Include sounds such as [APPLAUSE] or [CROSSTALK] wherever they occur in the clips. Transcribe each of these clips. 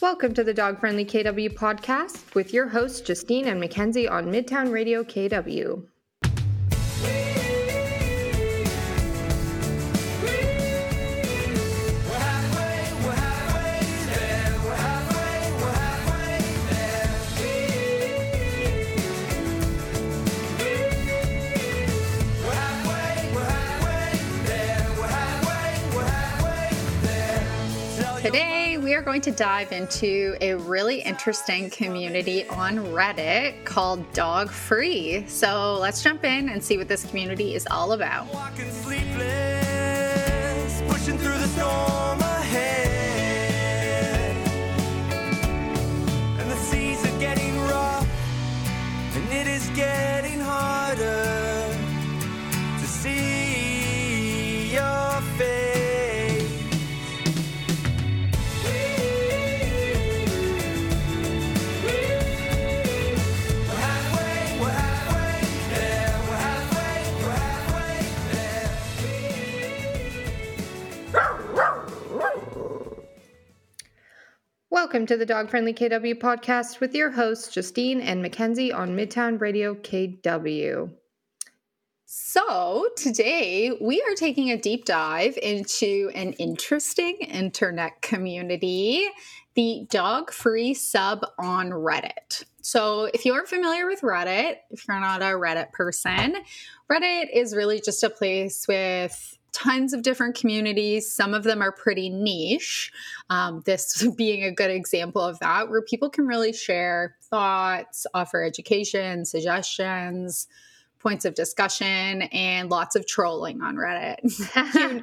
Welcome to the Dog Friendly KW podcast with your hosts, Justine and Mackenzie on Midtown Radio KW. Going to dive into a really interesting community on Reddit called Dog Free. So let's jump in and see what this community is all about. It is getting harder Welcome to the Dog Friendly KW podcast with your hosts, Justine and Mackenzie on Midtown Radio KW. So, today we are taking a deep dive into an interesting internet community, the Dog Free sub on Reddit. So, if you aren't familiar with Reddit, if you're not a Reddit person, Reddit is really just a place with tons of different communities. Some of them are pretty niche. Um, this [LAUGHS] being a good example of that, where people can really share thoughts, offer education, suggestions, points of discussion, and lots of trolling on Reddit.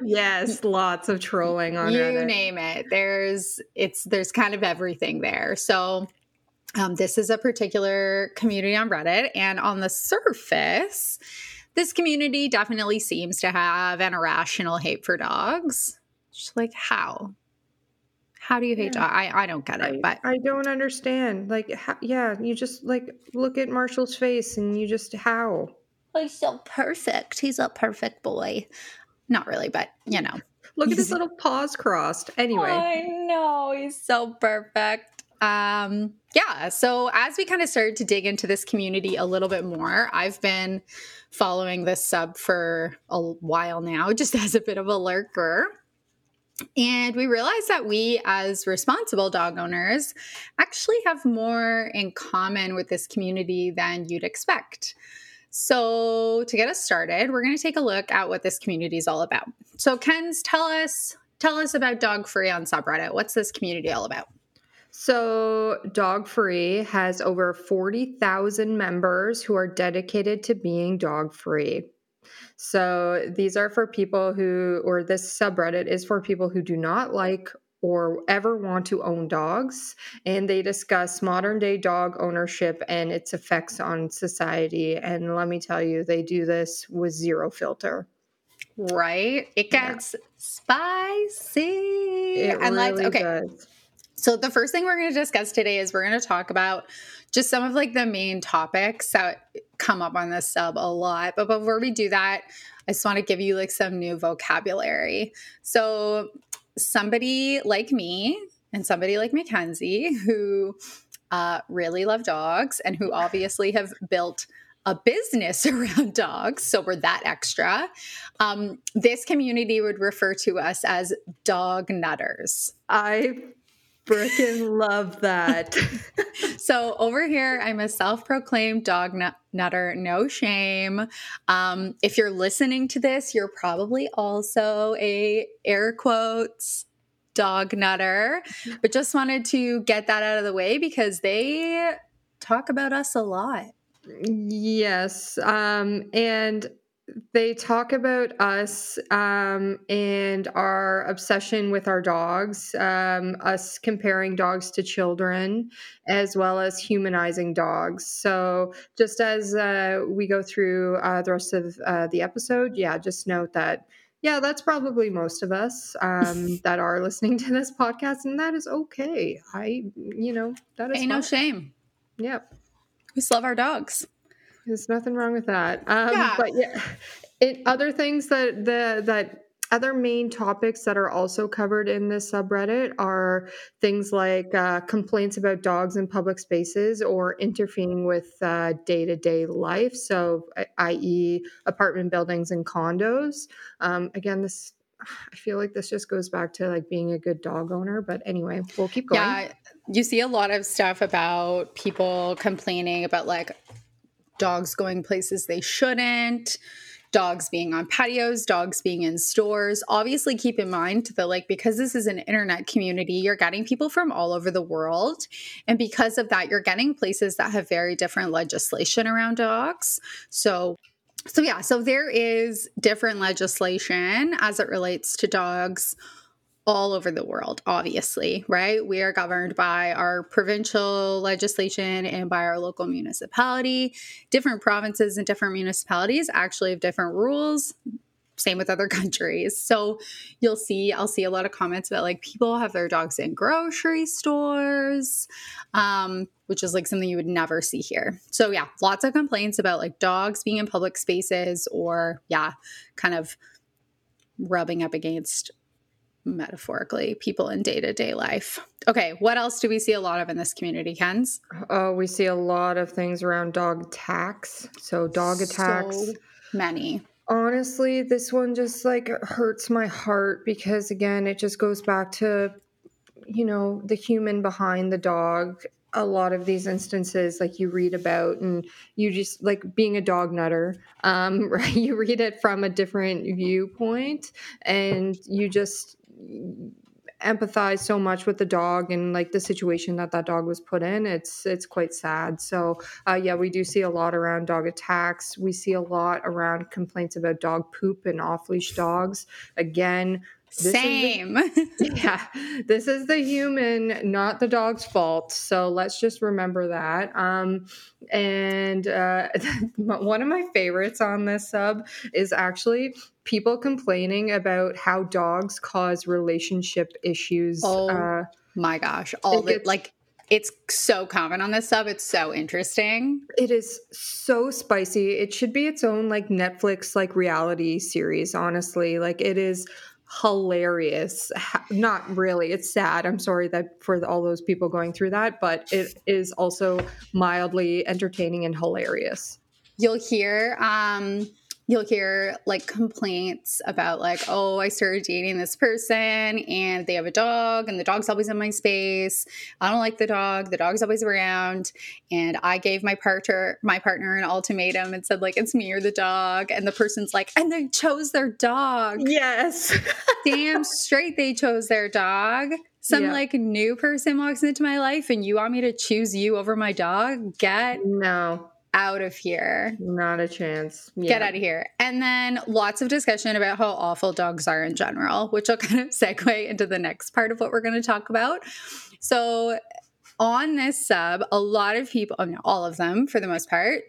[LAUGHS] [LAUGHS] yes, lots of trolling on you Reddit. You name it. There's it's there's kind of everything there. So um, this is a particular community on Reddit, and on the surface, this community definitely seems to have an irrational hate for dogs. Just like how? How do you hate Yeah. dogs? I, I don't get I, it, but I don't understand. Like, how, yeah, you just like look at Marshall's face and you just how. he's so perfect. He's a perfect boy. Not really, but you know. Look at his little paws crossed. Anyway, I know he's so perfect. Um, yeah. So as we kind of started to dig into this community a little bit more, I've been following this sub for a while now, [LAUGHS] just as a bit of a lurker. And we realized that we, as responsible dog owners, actually have more in common with this community than you'd expect. So, to get us started, we're going to take a look at what this community is all about. So, Ken's, tell us tell us about Dog Free on subreddit. What's this community all about? So Dog Free has over 40,000 members who are dedicated to being dog free. So these are for people who, or this subreddit is for people who do not like or ever want to own dogs. And they discuss modern day dog ownership and its effects on society. And let me tell you, they do this with zero filter. Right? It Yeah. gets spicy. It really okay. does. So the first thing we're going to discuss today is we're going to talk about just some of like the main topics that come up on this sub a lot. But before we do that, I just want to give you like some new vocabulary. So somebody like me and somebody like Mackenzie who uh, really love dogs and who obviously have built a business [LAUGHS] around dogs, so we're that extra. Um, this community would refer to us as dog nutters. I freaking love that. [LAUGHS] So over here, I'm a self-proclaimed dog nut- nutter, no shame. Um, if you're listening to this, you're probably also a air quotes dog nutter. But just wanted to get that out of the way because they talk about us a lot. Yes. Um, and they talk about us um, and our obsession with our dogs, um, us comparing dogs to children, as well as humanizing dogs. So, just as uh, we go through uh, the rest of uh, the episode, yeah, just note that. Yeah, that's probably most of us um, [LAUGHS] that are listening to this podcast, and that is okay. I, you know, that is Ain't no shame. Yep. We just love our dogs. There's nothing wrong with that. Um, Yeah. But yeah, it, other things that the that other main topics that are also covered in this subreddit are things like uh, complaints about dogs in public spaces or interfering with day to day life. So, i.e., apartment buildings and condos. Um, again, this I feel like this just goes back to like being a good dog owner. But anyway, we'll keep going. Yeah, you see a lot of stuff about people complaining about like dogs going places they shouldn't dogs being on patios, dogs being in stores. Obviously, keep in mind that, like, because this is an internet community, you're getting people from all over the world. And because of that, you're getting places that have very different legislation around dogs. So, so yeah, so there is different legislation as it relates to dogs all over the world, obviously, right? We are governed by our provincial legislation and by our local municipality. Different provinces and different municipalities actually have different rules. Same with other [LAUGHS] countries. So you'll see, I'll see a lot of comments about like people have their dogs in grocery stores, um, which is like something you would never see here. So yeah, lots of complaints about like dogs being in public spaces or, yeah, kind of rubbing up against metaphorically people in day-to-day life. Okay what else do we see a lot of in this community kens? Oh we see a lot of things around dog attacks. So dog attacks. so many. Honestly this one just like hurts my heart because again it just goes back to you know the human behind the dog. A lot of these instances like you read about and you just like being a dog nutter um [LAUGHS] right? You read it from a different viewpoint and you just empathize so much with the dog and like the situation that that dog was put in it's it's quite sad. So uh, yeah we do see a lot around dog attacks. We see a lot around complaints about dog poop and off leash dogs. Again this Same. The, [LAUGHS] yeah. This is the human, not the dog's fault. So let's just remember that. Um, and uh, [LAUGHS] one of my favorites on this sub is actually people complaining about how dogs cause relationship issues. Oh uh, my gosh. All the, like, it's so common on this sub. It's so interesting. It is so spicy. It should be its own like Netflix like reality series, honestly. Like it is hilarious. Not really. It's sad. I'm sorry that for all those people going through that, but it is also mildly entertaining and hilarious. You'll hear um you'll hear like complaints about like oh i started dating this person and they have a dog and the dog's always in my space. I don't like the dog. The dog's always around. And i gave my partner my partner an ultimatum and said like it's me or the dog. And the person's like and they chose their dog. Yes. [LAUGHS] Damn straight they chose their dog. Some yeah. like new person walks into my life and you want me to choose you over my dog? Get no out of here. Not a chance. Yeah. Get out of here. And then lots of discussion about how awful dogs are in general, which will [LAUGHS] kind of segue into the next part of what we're going to talk about. So, on this sub, a lot of people, all of them for the most part,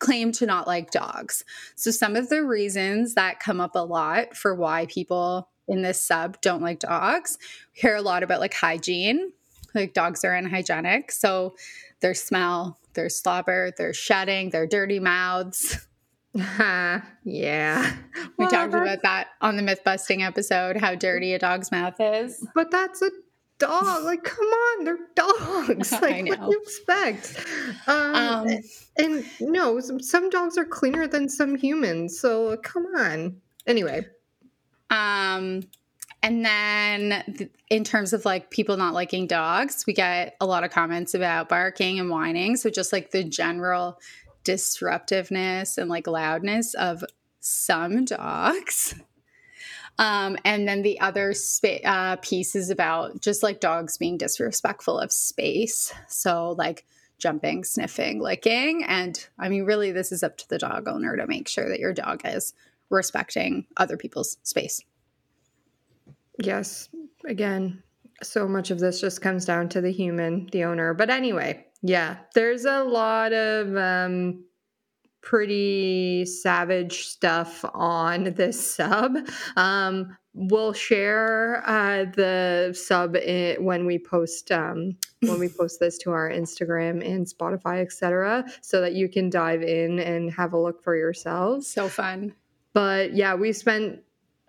claim to not like dogs. So, some of the reasons that come up a lot for why people in this sub don't like dogs, we hear a lot about like hygiene, like dogs are unhygienic. So, their smell, their slobber, their shedding, their dirty mouths. [LAUGHS] yeah. [LAUGHS] We well, talked about that on the myth busting episode, how dirty a dog's mouth is. But that's a dog. Like, come on, they're [LAUGHS] dogs. Like, what do you expect? Um, um, and no, some, some dogs are cleaner than some humans. So come on. Anyway. Um, and then in terms of like people not liking dogs, we get a lot of comments about barking and whining. So just like the general disruptiveness and like loudness of some dogs. [LAUGHS] Um, and then the other spa- uh, piece is about just like dogs being disrespectful of space. So, like jumping, sniffing, licking. And I mean, really, this is up to the dog owner to make sure that your dog is respecting other people's space. Yes. Again, so much of this just comes down to the human, the owner. But anyway, yeah, there's a lot of um, pretty savage stuff on [LAUGHS] this sub. Um, we'll share uh, the sub in, when we post um, when we post this to our Instagram and Spotify, etc., so that you can dive in and have a look for yourselves. So fun. But yeah, we spent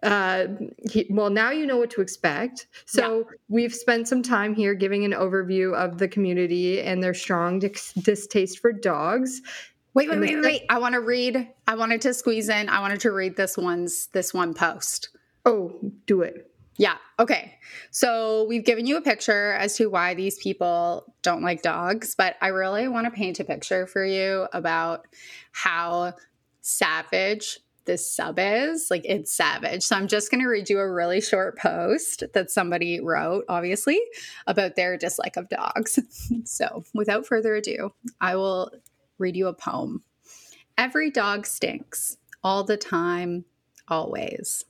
uh, he, well, now you know what to expect. So we've spent some time here giving an overview of the community and their strong dis- distaste for dogs. Wait, wait, And wait, wait. I want to read. I wanted to squeeze in. I wanted to read this one's this one post. Oh, do it. Yeah. Okay. So we've given you a picture as to why these people don't like dogs, but I really want to paint a picture for you about how savage this sub is. Like it's savage. So I'm just going to read you a really short post that somebody wrote, obviously, about their dislike of dogs. [LAUGHS] so without further ado, I will read you a poem. Every dog stinks all the time, always.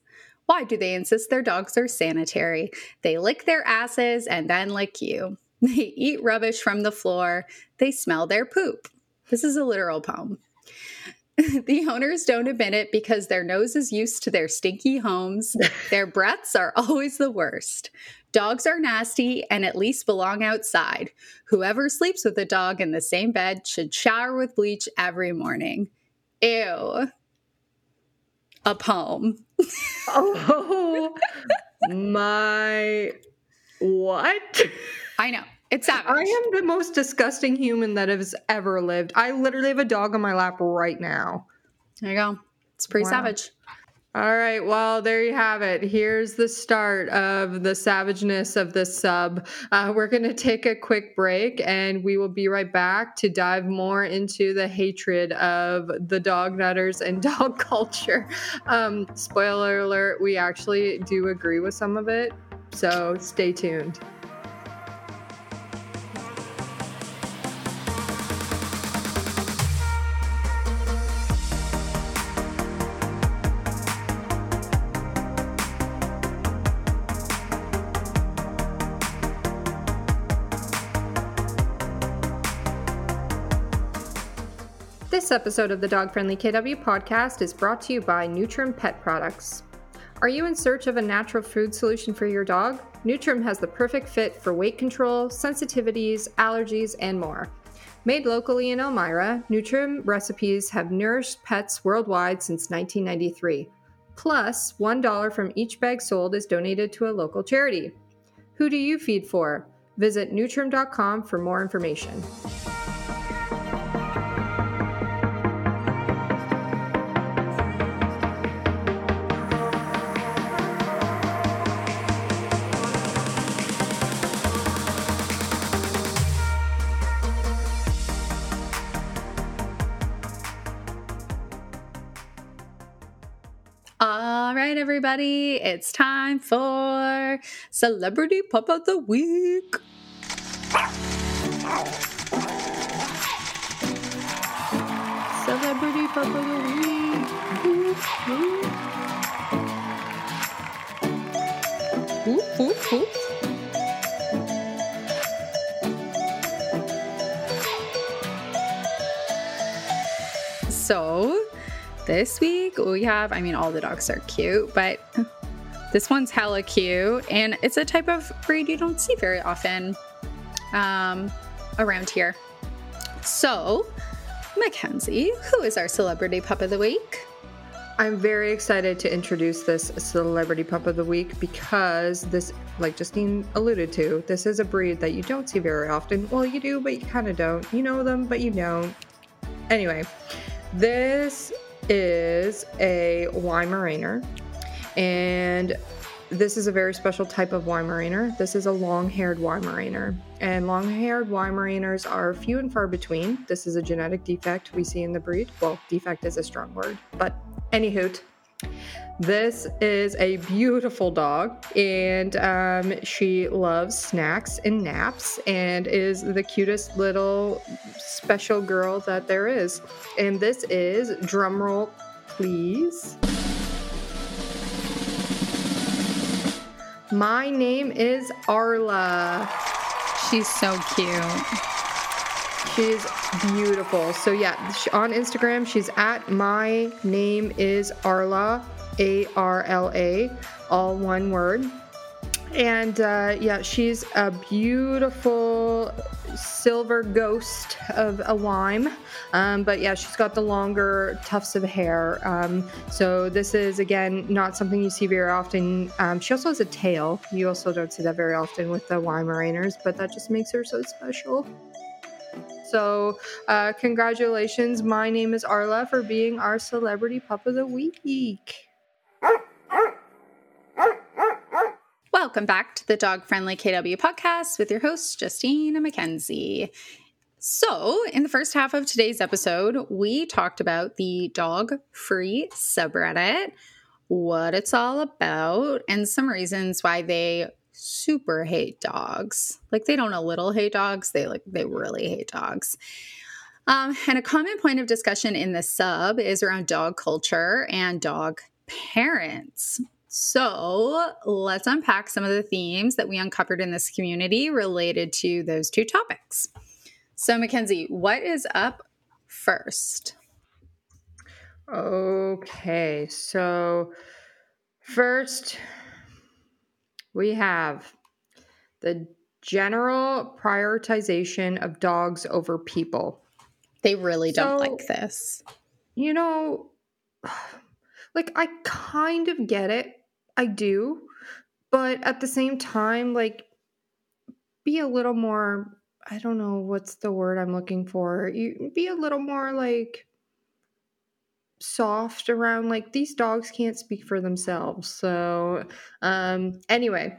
Why do they insist their dogs are sanitary? They lick their asses and then lick you. They eat rubbish from the floor. They smell their poop. This is a literal poem. [LAUGHS] the owners don't admit it because their nose is used to their stinky homes. [LAUGHS] Their breaths are always the worst. Dogs are nasty and at least belong outside. Whoever sleeps with a dog in the same bed should shower with bleach every morning. Ew. A poem. [LAUGHS] Oh my what? I know. It's savage. I am the most disgusting human that has ever lived. I literally have a dog on my lap right now. There you go. It's pretty Wow. savage. All right, well, there you have it. Here's the start of the savageness of this sub. Uh, we're going to take a quick break and we will be right back to dive more into the hatred of the dog nutters and [LAUGHS] dog culture. Um, spoiler alert, we actually do agree with some of it, so stay tuned. Episode of the Dog Friendly KW podcast is brought to you by Nutram Pet Products. Are you in search of a natural food solution for your dog? Nutram has the perfect fit for weight control, sensitivities, allergies, and more. Made locally in Elmira, Nutram recipes have nourished pets worldwide since 1993. Plus, 1 from each bag sold is donated to a local charity. Who do you feed for? Visit nutram.com for more information. Everybody, it's time for Celebrity Pop of the Week. Celebrity Pup of the Week. Whoop, whoop, whoop. So, this week we have, I mean, all the dogs are cute, but [LAUGHS] this one's hella cute, and it's a type of breed you don't see very often um, around here. So, Mackenzie, who is our celebrity pup of the week? I'm very excited to introduce this Celebrity Pup of the Week because this, like Justine alluded to, this is a breed that you don't see very often. Well, you do, but you kind of don't. You know them, but you don't. Anyway, this is a Weimaraner, and this is a very special type of Weimaraner. This is a long-haired Weimaraner, and long-haired Weimaraners are few and far between. This is a genetic defect we see in the breed. Well, defect is a strong word, but anywho, this is a beautiful dog, and um, she loves snacks and naps, and is the cutest little special girl that there is. And this is drumroll, please. My name is Arla. She's so cute. She's beautiful. So yeah, on Instagram, she's at my name is Arla, A R L A, all one word. and uh, yeah, she's a beautiful silver ghost of a lime. Um, but yeah, she's got the longer tufts of hair. Um, so this is again not something you see very often. Um, she also has a tail. You also don't see that very often with the Weimaraners, but that just makes her so special. So, uh, congratulations. My name is Arla for being our celebrity pup of the week. Welcome back to the Dog Friendly KW podcast with your host, Justina Mackenzie. So, in the first half of today's episode, we talked about the dog free subreddit, what it's all about, and some reasons why they super hate dogs. Like they don't a little hate dogs, they like they really hate dogs. Um, and a common point of discussion in the sub is around dog culture and dog parents. So let's unpack some of the themes that we uncovered in this community related to those two topics. So, Mackenzie, what is up first? Okay, so first we have the general prioritization of dogs over people. They really don't So- like this. You know, [SIGHS] like I kind of get it. I do. But at the same time, like be a little more I don't know what's the word I'm looking for. You be a little more like soft around like these dogs can't speak for themselves. So, um anyway,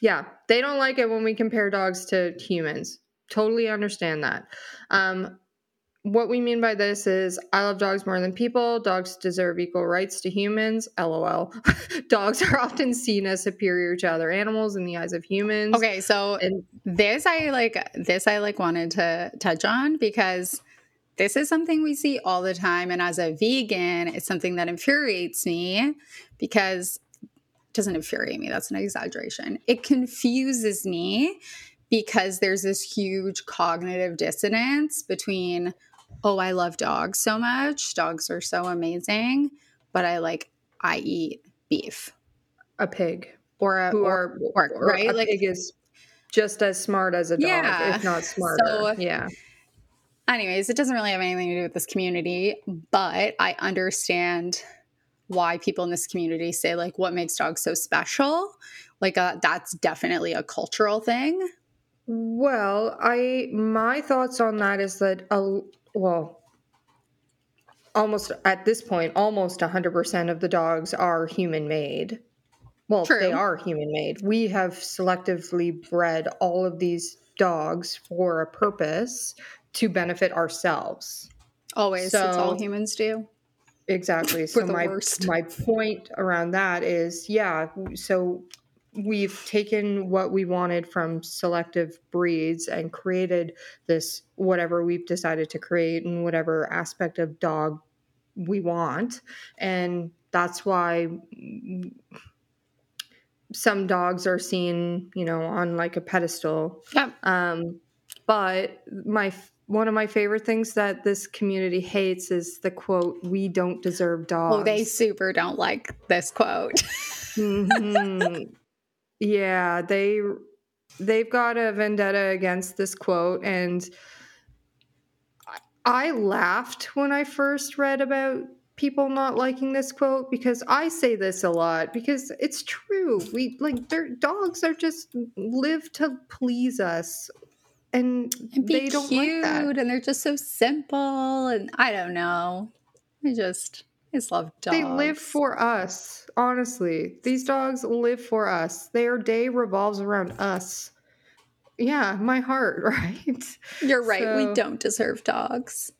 yeah, they don't like it when we compare dogs to humans. Totally understand that. Um what we mean by this is I love dogs more than people. Dogs deserve equal rights to humans. LOL. [LAUGHS] dogs are often seen as superior to other animals in the eyes of humans. Okay, so And this I like this I like wanted to touch on because this is something we see all the time and as a vegan it's something that infuriates me because it doesn't infuriate me that's an exaggeration it confuses me because there's this huge cognitive dissonance between oh I love dogs so much dogs are so amazing but I like I eat beef a pig. or a Who or, are pork, right A like pig is just as smart as a dog, Yeah. if not smarter. So- yeah. anyways, it doesn't really have anything to do with this community, but I understand why people in this community say like what makes dogs so special. Like uh, that's definitely a cultural thing. Well, I my thoughts on that is that a well almost at this point almost 100% of the dogs are human made. Well, True. they are human made. We have selectively bred all of these dogs for a purpose to benefit ourselves. Always, it's all humans do. Exactly. [LAUGHS] So my worst. my point around that is yeah, so we've taken what we wanted from selective breeds and created this whatever we've decided to create and whatever aspect of dog we want and that's why some dogs are seen, you know, on like a pedestal Yep. um, but my one of my favorite things that this community hates is the quote, "We don't deserve dogs." Oh, they super don't like this quote. [LAUGHS] Mhm. Yeah, they they've got a vendetta against this quote, and I- laughed when I first read about people not liking this quote because I say this a lot because it's true. We like their dogs are just live to please us. And, and be they don't cute, like that. and they're just so simple. And I don't know. I just, just love dogs. They live for us. Honestly, these dogs live for us. Their day revolves around us. Yeah, my heart, [LAUGHS] right? You're right. So- We don't deserve dogs.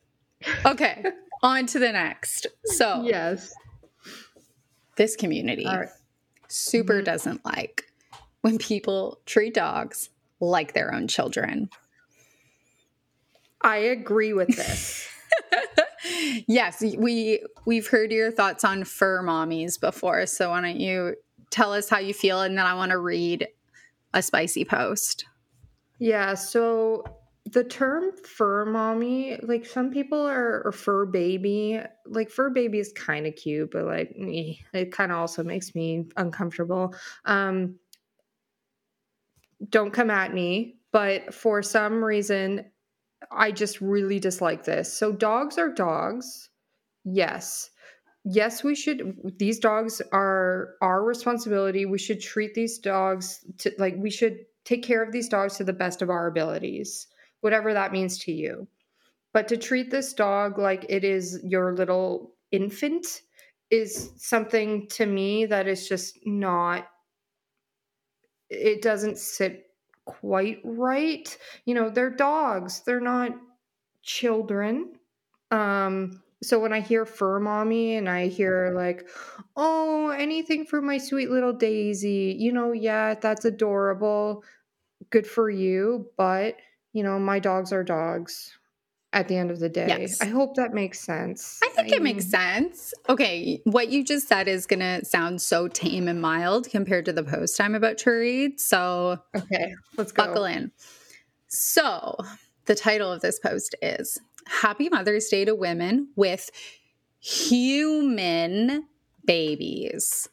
Okay, [LAUGHS] on to the next. So, Yes. this community right. super Mhm. doesn't like when people treat dogs like their own children. I agree with this. [LAUGHS] yes, we we've heard your thoughts on fur mommies before, so why don't you tell us how you feel and then I want to read a spicy post. yeah, so the term fur mommy, like some people are or fur baby. Like fur baby is kind of cute, but like eh, it kind of also makes me uncomfortable. Um don't come at me, but for some reason, I just really dislike this. So, dogs are dogs. Yes. Yes, we should. These dogs are our responsibility. We should treat these dogs to like, we should take care of these dogs to the best of our abilities, whatever that means to you. But to treat this dog like it is your little infant is something to me that is just not it doesn't sit quite right. You know, they're dogs. They're not children. Um so when I hear fur mommy and I hear like, "Oh, anything for my sweet little Daisy." You know, yeah, that's adorable. Good for you, but you know, my dogs are dogs at the end of the day. Yes. I hope that makes sense. I think it makes sense. Okay, what you just said is going to sound so tame and mild compared to the post I'm about to read. So, Okay, let's go. buckle in. So, the title of this post is Happy Mother's Day to Women with Human Babies.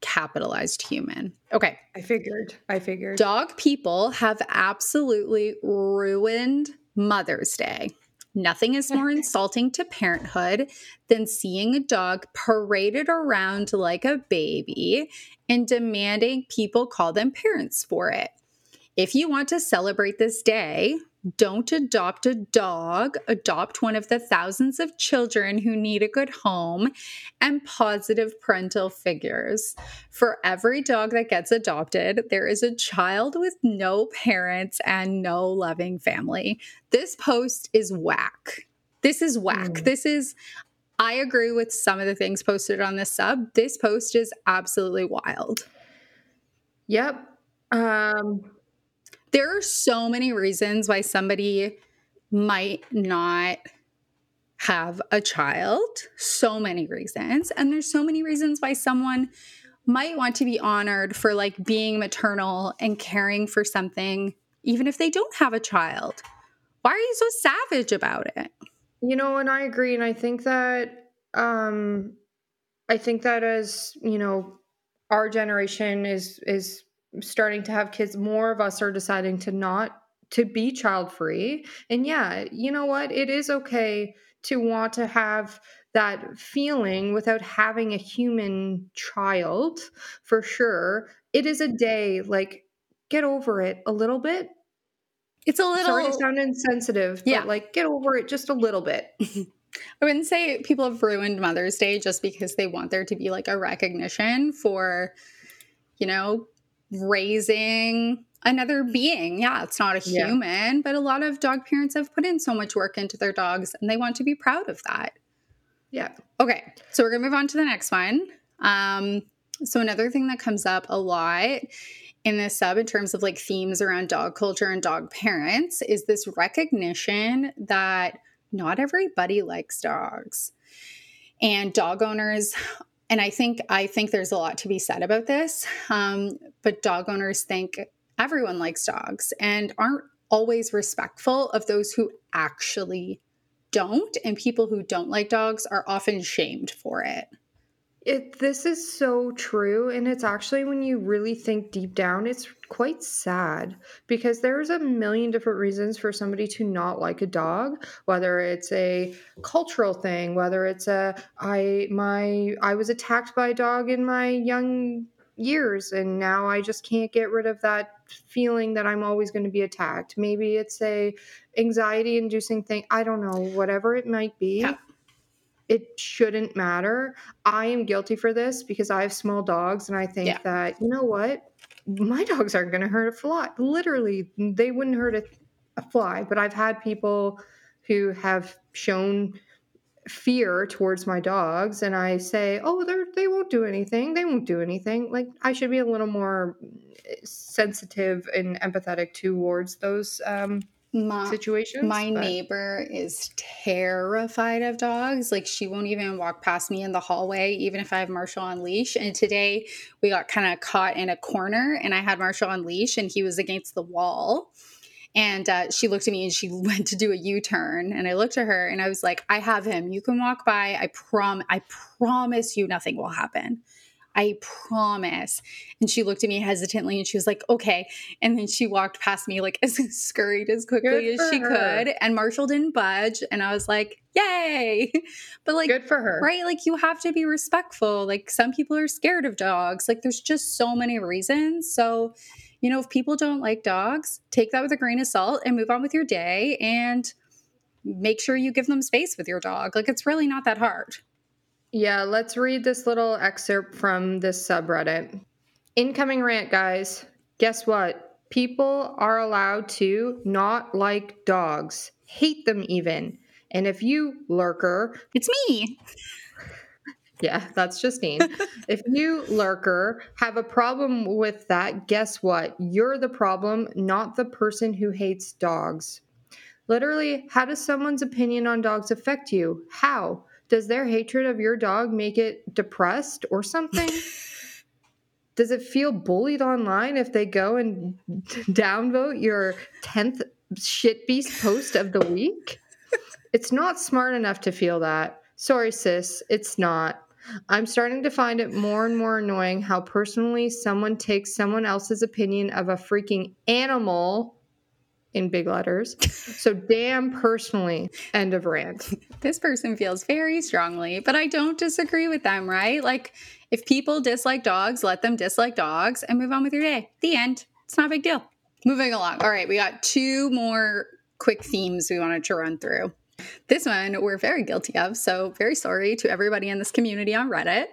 Capitalized human. Okay. I figured. I figured. Dog people have absolutely ruined Mother's Day. Nothing is more [LAUGHS] insulting to parenthood than seeing a dog paraded around like a baby and demanding people call them parents for it. If you want to celebrate this day, don't adopt a dog, adopt one of the thousands of children who need a good home and positive parental figures. For every dog that gets adopted, there is a child with no parents and no loving family. This post is whack. This is whack. Mm. This is, I agree with some of the things posted on this sub. This post is absolutely wild. Yep. Um there are so many reasons why somebody might not have a child. So many reasons. And there's so many reasons why someone might want to be honored for like being maternal and caring for something even if they don't have a child. Why are you so savage about it? You know, and I agree, and I think that um, I think that as you know, our generation is is starting to have kids. More of us are deciding to not to be child free, and yeah, you know what? It is okay to want to have that feeling without having a human child, for sure. It is a day like get over it a little bit. it's a little Sorry to sound insensitive, but Yeah. like get over it just a little bit. [LAUGHS] I wouldn't say people have ruined Mother's Day just because they want there to be like a recognition for, you know, raising another being. Yeah, it's not a Yeah. human, but a lot of dog parents have put in so much work into their dogs and they want to be proud of that. Yeah. Okay, so we're gonna move on to the next one. Um, so another thing that comes up a lot in this sub in terms of like themes around dog culture and dog parents is this recognition that not everybody likes dogs. And dog owners and I think I think there's a lot to be said about this. Um, but dog owners think everyone likes dogs and aren't always respectful of those who actually don't. And people who don't like dogs are often shamed for it. It this is so true and it's actually when you really think deep down it's quite sad because there's a million different reasons for somebody to not like a dog whether it's a cultural thing whether it's a I my I was attacked by a dog in my young years and now I just can't get rid of that feeling that I'm always going to be attacked maybe it's a anxiety inducing thing I don't know whatever it might be Yeah. It shouldn't matter. I am guilty for this because I have small dogs, and I think Yeah. that you know what, my dogs aren't going to hurt a fly. Literally, they wouldn't hurt a, a fly. But I've had people who have shown fear towards my dogs, and I say, "Oh, they're they won't do anything. They won't do anything." Like I should be a little more sensitive and empathetic towards those um, My, situations. my but- neighbor is terrified of dogs. Like she won't even walk past me in the hallway, even if I have Marshall on leash. And today we got kind of caught in a corner, and I had Marshall on leash, and he was against the wall. And uh, she looked at me and she [LAUGHS] went to do a U turn. And I looked at her and I was like, I have him. You can walk by. I prom I promise you nothing will happen. I promise. And she looked at me hesitantly and she was like, okay. And then she walked past me, like, [LAUGHS] as scurried as quickly as she her. could. And Marshall didn't budge. And I was like, yay. [LAUGHS] but like, Good for her. right? Like, you have to be respectful. Like, some people are scared of dogs. Like, there's just so many reasons. So, you know, if people don't like dogs, take that with a grain of salt and move on with your day and make sure you give them space with your dog. Like, it's really not that hard. Yeah, let's read this little excerpt from this subreddit. Incoming rant, guys. Guess what? People are allowed to not like dogs, hate them even. And if you, lurker, It's me. [LAUGHS] yeah, that's Justine. [LAUGHS] if you, lurker, have a problem with that, guess what? You're the problem, not the person who hates dogs. Literally, how does someone's opinion on dogs affect you? How? Does their hatred of your dog make it depressed or something? [LAUGHS] Does it feel bullied online if they go and [LAUGHS] downvote your 10th shit beast post of the week? It's not smart enough to feel that. Sorry, sis, it's not. I'm starting to find it more and more annoying how personally someone takes someone else's opinion of a freaking animal in big letters. So damn personally. End of rant. [LAUGHS] This person feels very strongly, but I don't disagree with them, right? Like, if people dislike dogs, let them dislike dogs and move on with your day. The end. It's not a big deal. Moving along. All right, we got two more quick themes we wanted to run through. This one we're very guilty of, so very sorry to everybody in this community on Reddit.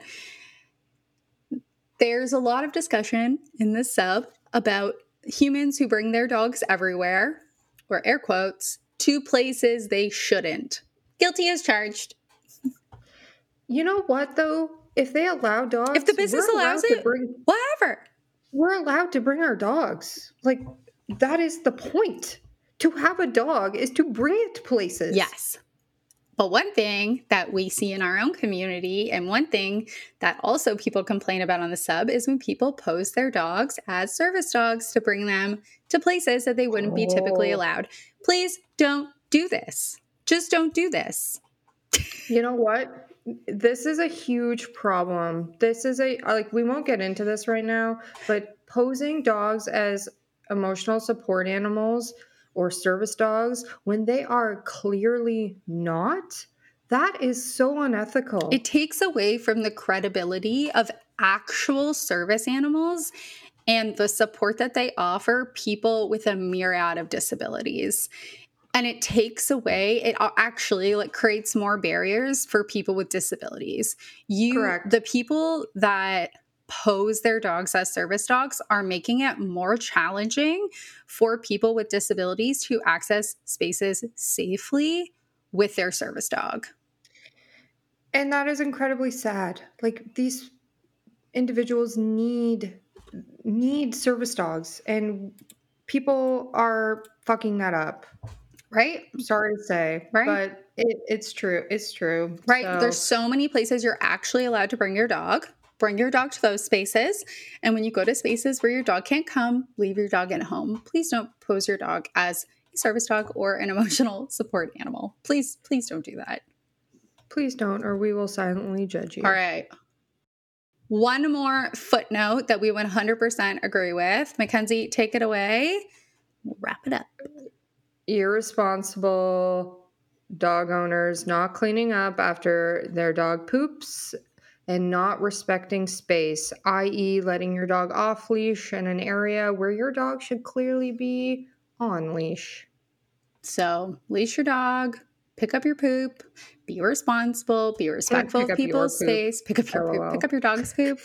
There's a lot of discussion in this sub about humans who bring their dogs everywhere, or air quotes, to places they shouldn't. Guilty as charged. You know what though? If they allow dogs, If the business allows to it- bring, Whatever. we're allowed to bring our dogs. Like that is the point. To have a dog is to bring it to places. Yes. But one thing that we see in our own community, and one thing that also people complain about on the sub, is when people pose their dogs as service dogs to bring them to places that they wouldn't be typically Oh. allowed. Please don't do this. Just don't do this. You know what? This is a huge problem. This is a like we won't get into this right now, but posing dogs as emotional support animals or service dogs when they are clearly not, that is so unethical. It takes away from the credibility of actual service animals and the support that they offer people with a myriad of disabilities. And it takes away, it actually like creates more barriers for people with disabilities. You Correct. the people that pose their dogs as service dogs are making it more challenging for people with disabilities to access spaces safely with their service dog. And that is incredibly sad. Like these individuals need need service dogs and people are fucking that up. Right? Sorry to say, Right. but it, it's true. It's true. Right. So- There's so many places you're actually allowed to bring your dog. Bring your dog to those spaces. And when you go to spaces where your dog can't come, leave your dog at home. Please don't pose your dog as a service dog or an [LAUGHS] emotional support animal. Please, please don't do that. please don't, or we will silently judge you. All right. One more footnote that we 100% agree with. Mackenzie, take it away. We'll wrap it up. Irresponsible dog owners not cleaning up after their dog poops and not respecting space, i.e., letting your dog off leash in an area where your dog should clearly be on leash. So, leash your dog, pick up your poop, be responsible, be respectful of people's space, pick up your poop, pick up your dog's poop.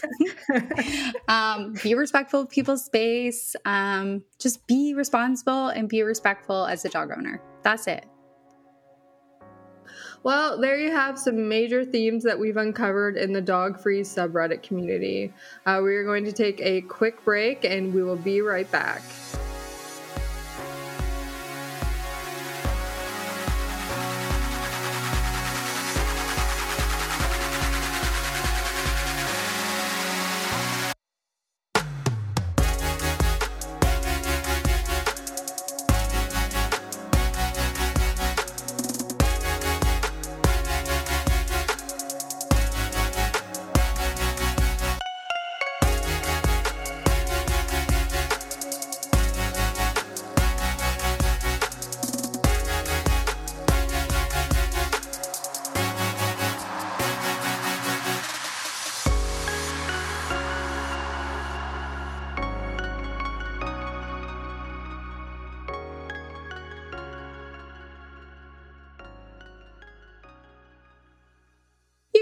[LAUGHS] um, be respectful of people's space. Um, just be responsible and be respectful as a dog owner. That's it. Well, there you have some major themes that we've uncovered in the dog free subreddit community. Uh, we are going to take a quick break and we will be right back.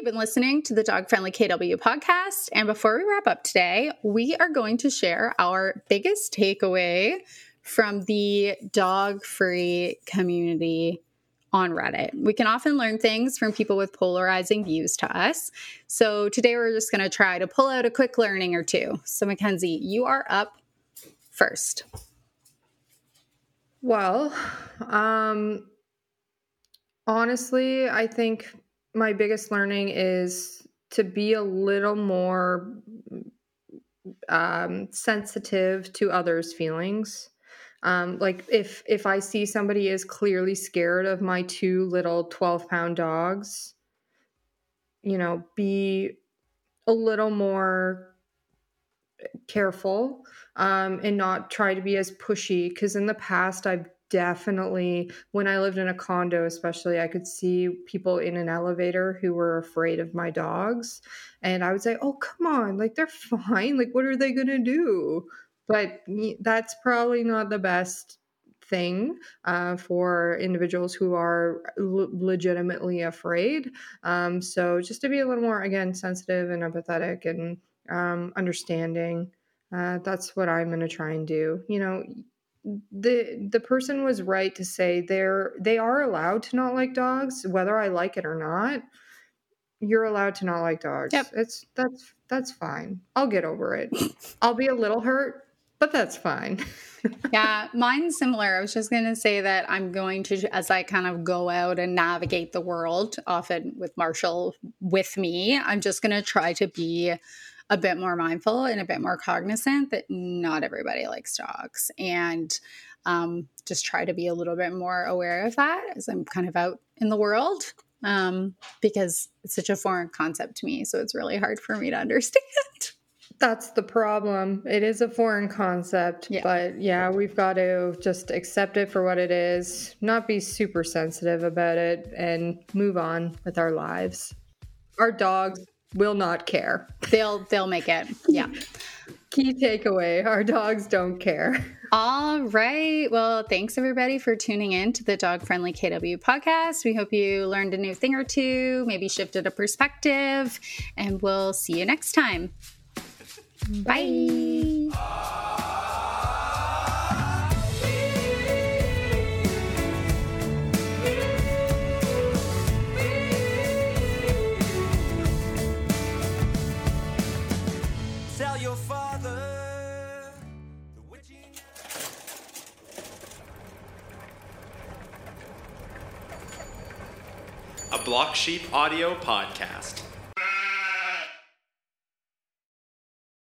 Been listening to the Dog Friendly KW podcast. And before we wrap up today, we are going to share our biggest takeaway from the dog free community on Reddit. We can often learn things from people with polarizing views to us. So today we're just going to try to pull out a quick learning or two. So, Mackenzie, you are up first. Well, um, honestly, I think my biggest learning is to be a little more um, sensitive to others' feelings. Um, like if if I see somebody is clearly scared of my two little twelve pound dogs, you know, be a little more careful um, and not try to be as pushy. Because in the past, I've definitely when i lived in a condo especially i could see people in an elevator who were afraid of my dogs and i would say oh come on like they're [LAUGHS] fine like what are they going to do? But that's probably not the best thing uh, for individuals who are l- legitimately afraid um, so just to be a little more again sensitive and empathetic and um, understanding uh, that's what i'm going to try and do you know the the person was right to say they're they are allowed to not like dogs whether i like it or not. You're allowed to not like dogs. Yep. it's that's that's fine. I'll get over it. [LAUGHS] I'll be a little hurt but that's fine. [LAUGHS] Yeah mine's similar. I was just going to say that i'm going to as i kind of go out and navigate the world often with marshall with me i'm just going to try to be a bit more mindful and a bit more cognizant that not everybody likes dogs and um, just try to be a little bit more aware of that as I'm kind of out in the world um, because it's such a foreign concept to me. So it's really hard for me to understand. [LAUGHS] That's the problem. It is a foreign concept, yeah. but yeah, we've got to just accept it for what it is, not be super sensitive about it, and move on with our lives. Our dogs will not care. They'll they'll make it. Yeah. [LAUGHS] Key takeaway, our dogs don't care. All right. Well, thanks everybody for tuning in to the Dog Friendly KW podcast. We hope you learned a new thing or two, maybe shifted a perspective, and we'll see you next time. Bye. Block Sheep Audio Podcast.